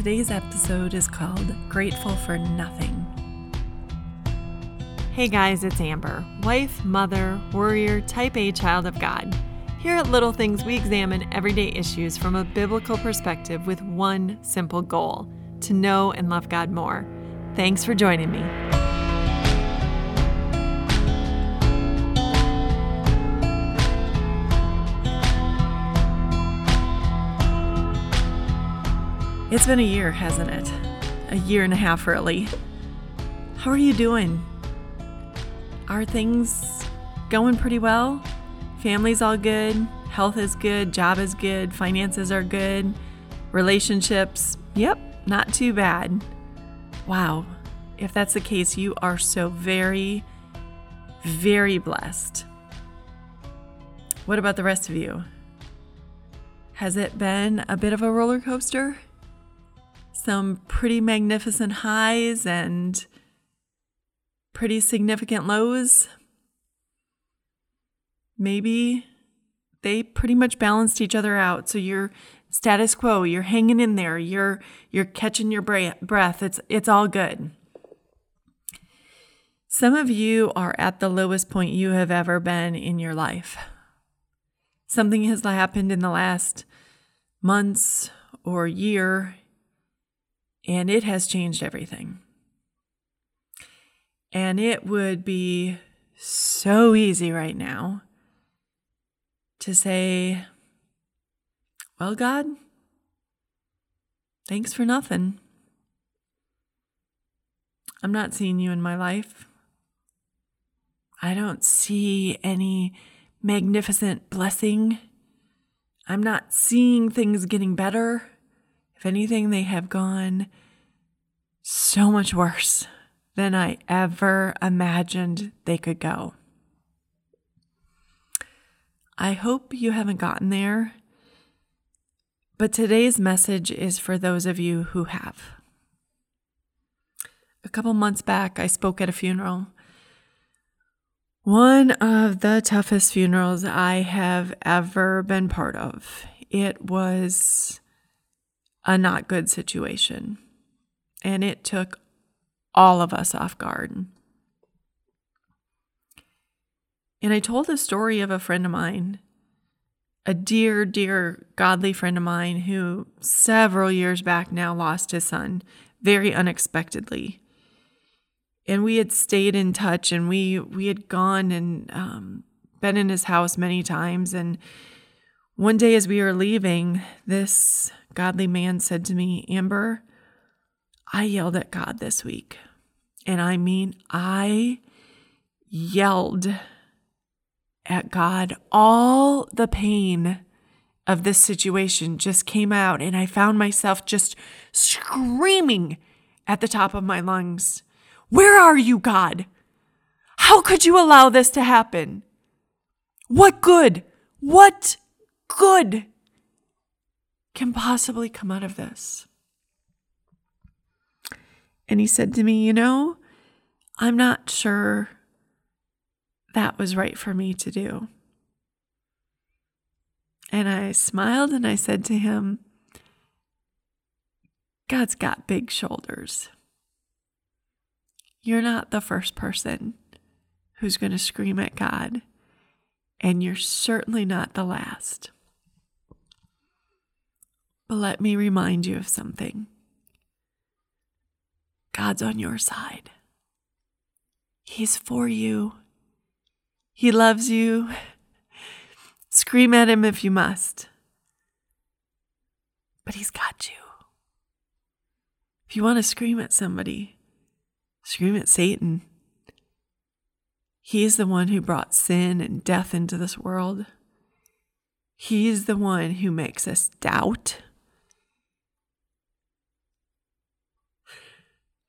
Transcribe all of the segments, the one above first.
Today's episode is called Grateful for Nothing. Hey guys, it's Amber, wife, mother, warrior, type A child of God. Here at Little Things, we examine everyday issues from a biblical perspective with one simple goal to know and love God more. Thanks for joining me. It's been a year, hasn't it? A year and a half, really. How are you doing? Are things going pretty well? Family's all good, health is good, job is good, finances are good, relationships, yep, not too bad. Wow, if that's the case, you are so very, very blessed. What about the rest of you? Has it been a bit of a roller coaster? Some pretty magnificent highs and pretty significant lows. Maybe they pretty much balanced each other out. So you're status quo, you're hanging in there, you're you're catching your breath. It's it's all good. Some of you are at the lowest point you have ever been in your life. Something has happened in the last months or year and it has changed everything. And it would be so easy right now to say, Well, God, thanks for nothing. I'm not seeing you in my life. I don't see any magnificent blessing. I'm not seeing things getting better. If anything, they have gone so much worse than I ever imagined they could go. I hope you haven't gotten there, but today's message is for those of you who have. A couple months back, I spoke at a funeral. One of the toughest funerals I have ever been part of. It was a not good situation. And it took all of us off guard. And I told the story of a friend of mine, a dear, dear, godly friend of mine who several years back now lost his son very unexpectedly. And we had stayed in touch and we, we had gone and um, been in his house many times. And one day as we were leaving, this godly man said to me, Amber, I yelled at God this week. And I mean, I yelled at God. All the pain of this situation just came out, and I found myself just screaming at the top of my lungs Where are you, God? How could you allow this to happen? What good? What good can possibly come out of this? And he said to me, You know, I'm not sure that was right for me to do. And I smiled and I said to him, God's got big shoulders. You're not the first person who's going to scream at God, and you're certainly not the last. But let me remind you of something God's on your side, He's for you, He loves you. Scream at Him if you must, but He's got you. If you want to scream at somebody, scream at Satan. He's the one who brought sin and death into this world. He's the one who makes us doubt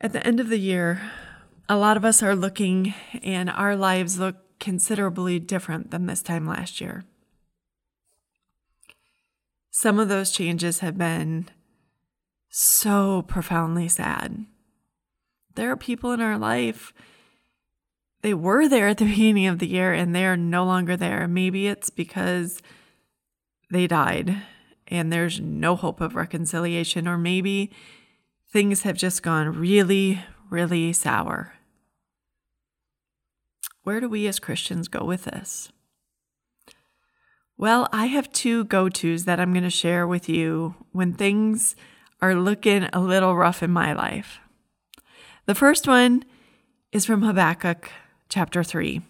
At the end of the year, a lot of us are looking, and our lives look considerably different than this time last year. Some of those changes have been so profoundly sad. There are people in our life, they were there at the beginning of the year and they are no longer there. Maybe it's because they died and there's no hope of reconciliation, or maybe things have just gone really, really sour. Where do we as Christians go with this? Well, I have two go tos that I'm going to share with you when things are looking a little rough in my life. The first one is from Habakkuk chapter 3.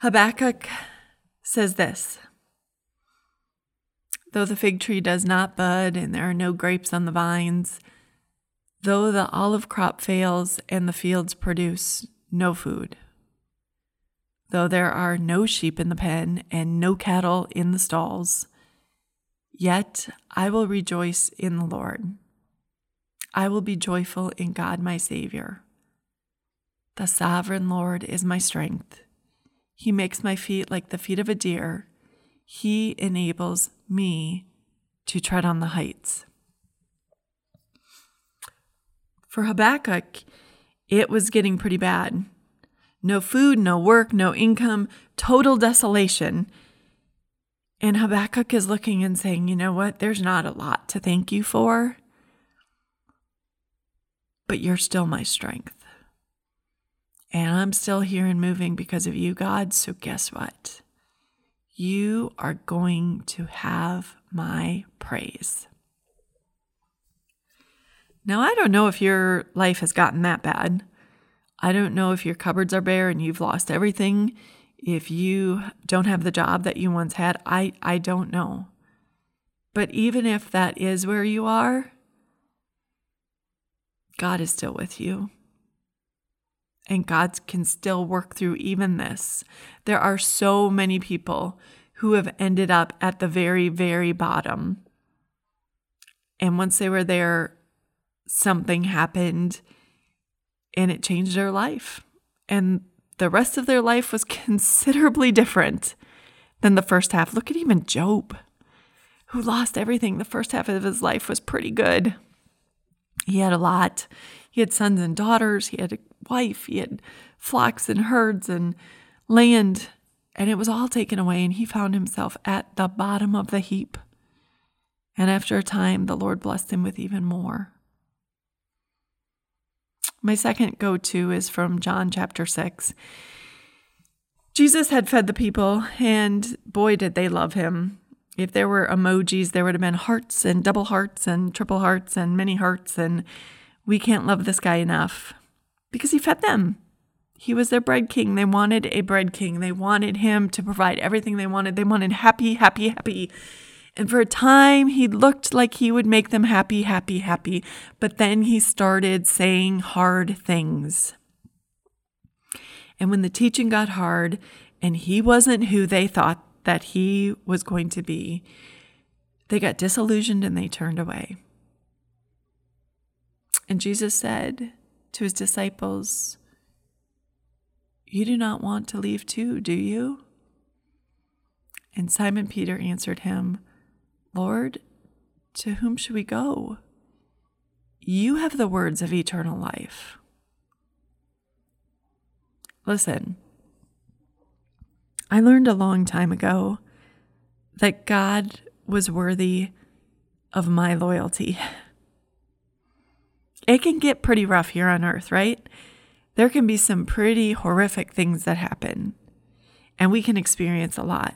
Habakkuk says this Though the fig tree does not bud and there are no grapes on the vines, though the olive crop fails and the fields produce no food, though there are no sheep in the pen and no cattle in the stalls, yet I will rejoice in the Lord. I will be joyful in God my Savior. The sovereign Lord is my strength. He makes my feet like the feet of a deer. He enables me to tread on the heights. For Habakkuk, it was getting pretty bad. No food, no work, no income, total desolation. And Habakkuk is looking and saying, you know what? There's not a lot to thank you for, but you're still my strength. And I'm still here and moving because of you, God. So guess what? You are going to have my praise. Now, I don't know if your life has gotten that bad. I don't know if your cupboards are bare and you've lost everything. If you don't have the job that you once had, I, I don't know. But even if that is where you are, God is still with you and God can still work through even this. There are so many people who have ended up at the very, very bottom. And once they were there, something happened and it changed their life. And the rest of their life was considerably different than the first half. Look at even Job, who lost everything. The first half of his life was pretty good. He had a lot. He had sons and daughters. He had a wife. He had flocks and herds and land. And it was all taken away. And he found himself at the bottom of the heap. And after a time, the Lord blessed him with even more. My second go to is from John chapter 6. Jesus had fed the people, and boy, did they love him. If there were emojis, there would have been hearts and double hearts and triple hearts and many hearts, and we can't love this guy enough because he fed them. He was their bread king. They wanted a bread king. They wanted him to provide everything they wanted. They wanted happy, happy, happy. And for a time, he looked like he would make them happy, happy, happy. But then he started saying hard things. And when the teaching got hard and he wasn't who they thought that he was going to be, they got disillusioned and they turned away. And Jesus said to his disciples, You do not want to leave too, do you? And Simon Peter answered him, Lord, to whom should we go? You have the words of eternal life. Listen, I learned a long time ago that God was worthy of my loyalty. it can get pretty rough here on earth, right? There can be some pretty horrific things that happen, and we can experience a lot.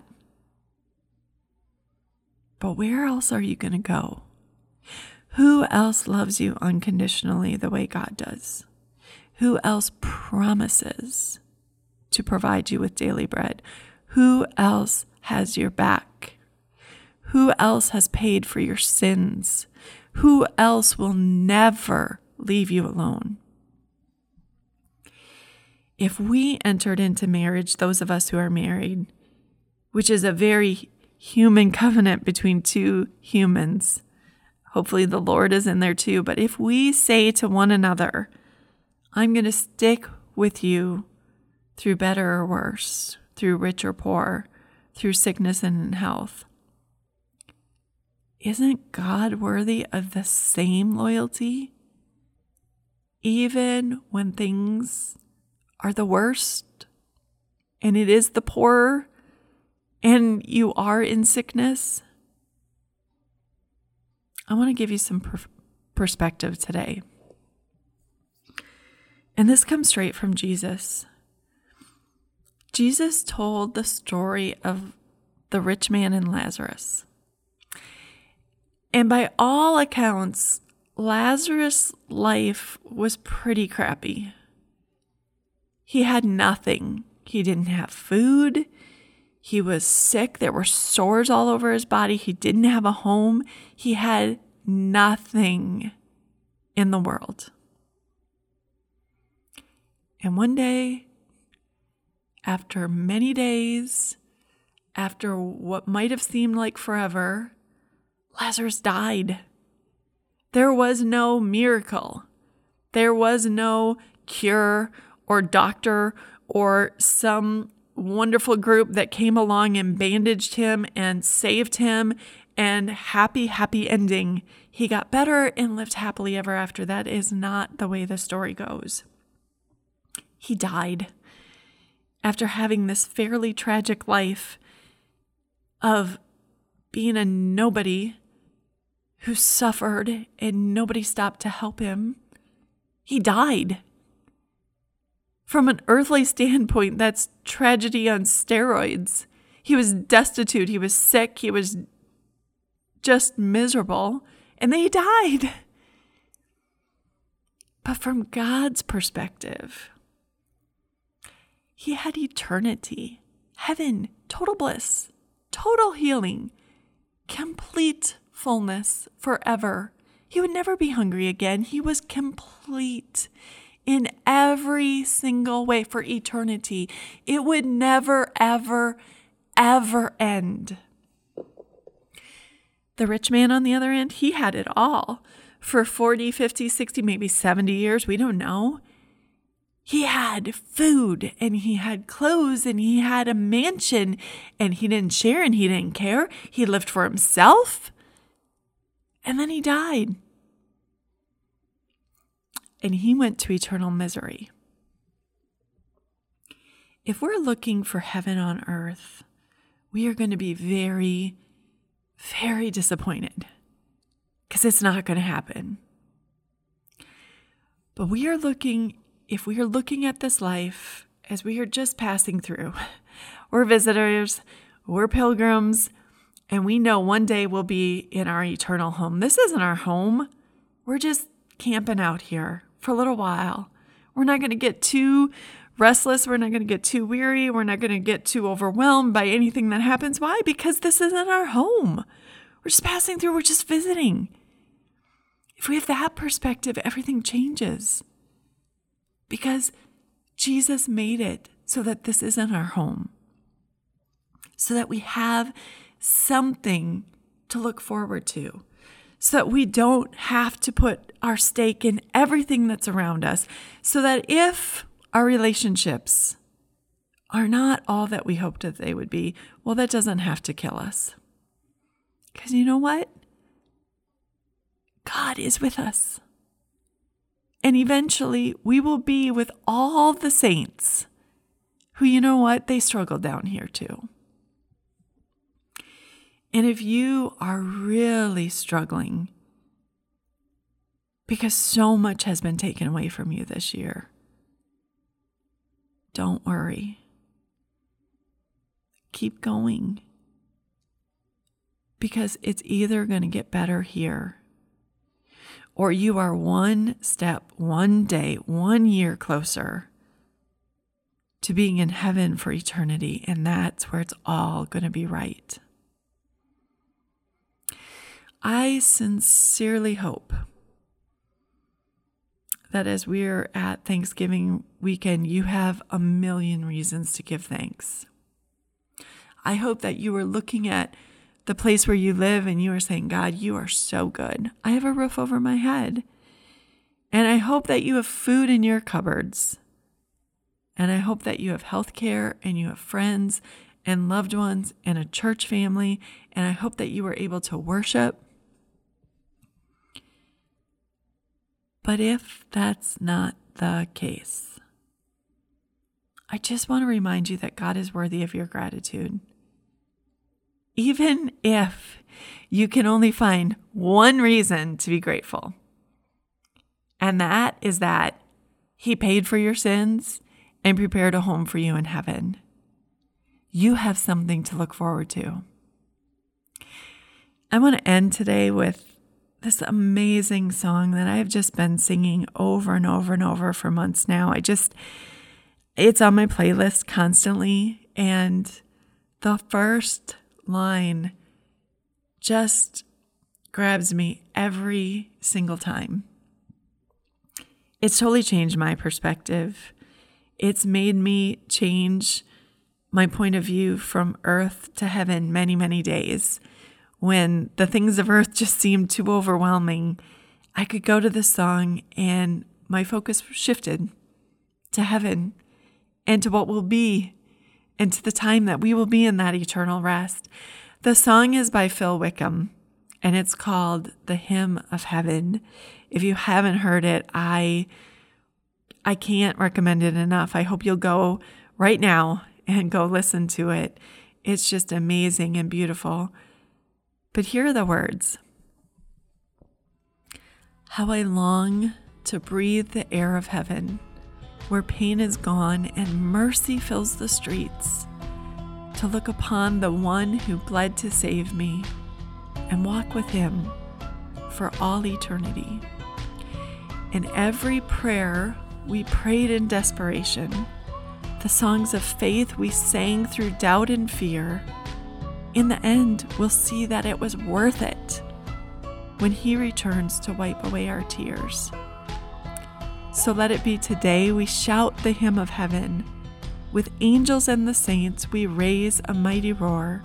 But where else are you going to go? Who else loves you unconditionally the way God does? Who else promises to provide you with daily bread? Who else has your back? Who else has paid for your sins? Who else will never leave you alone. If we entered into marriage, those of us who are married, which is a very human covenant between two humans, hopefully the Lord is in there too, but if we say to one another, I'm going to stick with you through better or worse, through rich or poor, through sickness and health. Isn't God worthy of the same loyalty? Even when things are the worst and it is the poorer and you are in sickness, I want to give you some per- perspective today. And this comes straight from Jesus. Jesus told the story of the rich man and Lazarus. And by all accounts, Lazarus' life was pretty crappy. He had nothing. He didn't have food. He was sick. There were sores all over his body. He didn't have a home. He had nothing in the world. And one day, after many days, after what might have seemed like forever, Lazarus died. There was no miracle. There was no cure or doctor or some wonderful group that came along and bandaged him and saved him and happy, happy ending. He got better and lived happily ever after. That is not the way the story goes. He died after having this fairly tragic life of being a nobody who suffered and nobody stopped to help him. He died. From an earthly standpoint, that's tragedy on steroids. He was destitute, he was sick, he was just miserable, and then he died. But from God's perspective, he had eternity, heaven, total bliss, total healing, complete fullness forever. He would never be hungry again. He was complete in every single way for eternity. It would never, ever, ever end. The rich man on the other end, he had it all for 40, 50, 60, maybe 70 years. We don't know. He had food and he had clothes and he had a mansion and he didn't share and he didn't care. He lived for himself. And then he died. And he went to eternal misery. If we're looking for heaven on earth, we are going to be very, very disappointed because it's not going to happen. But we are looking, if we are looking at this life as we are just passing through, we're visitors, we're pilgrims, and we know one day we'll be in our eternal home. This isn't our home. We're just camping out here for a little while. We're not going to get too restless. We're not going to get too weary. We're not going to get too overwhelmed by anything that happens. Why? Because this isn't our home. We're just passing through, we're just visiting. If we have that perspective, everything changes. Because Jesus made it so that this isn't our home, so that we have something to look forward to so that we don't have to put our stake in everything that's around us. So that if our relationships are not all that we hoped that they would be, well, that doesn't have to kill us. Because you know what? God is with us. And eventually we will be with all the saints who, you know what? They struggle down here too. And if you are really struggling because so much has been taken away from you this year, don't worry. Keep going. Because it's either going to get better here or you are one step, one day, one year closer to being in heaven for eternity. And that's where it's all going to be right. I sincerely hope that as we're at Thanksgiving weekend, you have a million reasons to give thanks. I hope that you are looking at the place where you live and you are saying, God, you are so good. I have a roof over my head. And I hope that you have food in your cupboards. And I hope that you have health care and you have friends and loved ones and a church family. And I hope that you are able to worship But if that's not the case, I just want to remind you that God is worthy of your gratitude. even if you can only find one reason to be grateful. And that is that He paid for your sins and prepared a home for you in heaven. You have something to look forward to. I want to end today with this amazing song that I've just been singing over and over and over for months now. I just, it's on my playlist constantly. And the first line just grabs me every single time. It's totally changed my perspective. It's made me change my point of view from earth to heaven many, many days. When the things of earth just seemed too overwhelming, I could go to this song and my focus shifted to heaven and to what will be and to the time that we will be in that eternal rest. The song is by Phil Wickham and it's called The Hymn of Heaven. If you haven't heard it, I I can't recommend it enough. I hope you'll go right now and go listen to it. It's just amazing and beautiful. But here are the words How I long to breathe the air of heaven, where pain is gone and mercy fills the streets, to look upon the one who bled to save me and walk with him for all eternity. In every prayer we prayed in desperation, the songs of faith we sang through doubt and fear, in the end, we'll see that it was worth it when He returns to wipe away our tears. So let it be today we shout the hymn of heaven. With angels and the saints, we raise a mighty roar.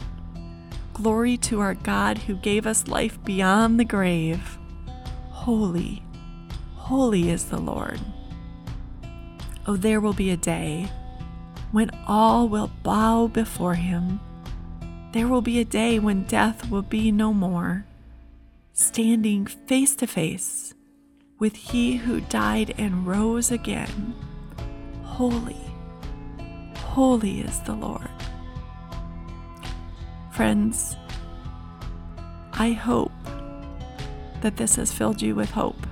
Glory to our God who gave us life beyond the grave. Holy, holy is the Lord. Oh, there will be a day when all will bow before him there will be a day when death will be no more, standing face to face with He who died and rose again. Holy, holy is the Lord. Friends, I hope that this has filled you with hope,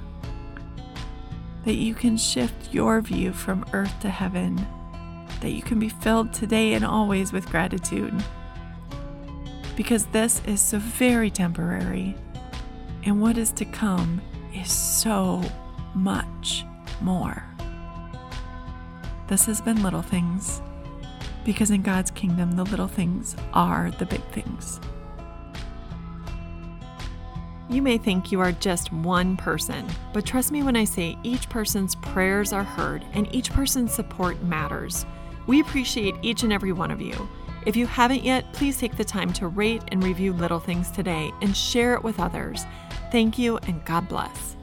that you can shift your view from earth to heaven, that you can be filled today and always with gratitude because this is so very temporary, and what is to come is so much more. This has been Little Things, because in God's kingdom, the little things are the big things. You may think you are just one person, but trust me when I say each person's prayers are heard and each person's support matters. We appreciate each and every one of you. If you haven't yet, please take the time to rate and review Little Things today and share it with others. Thank you and God bless.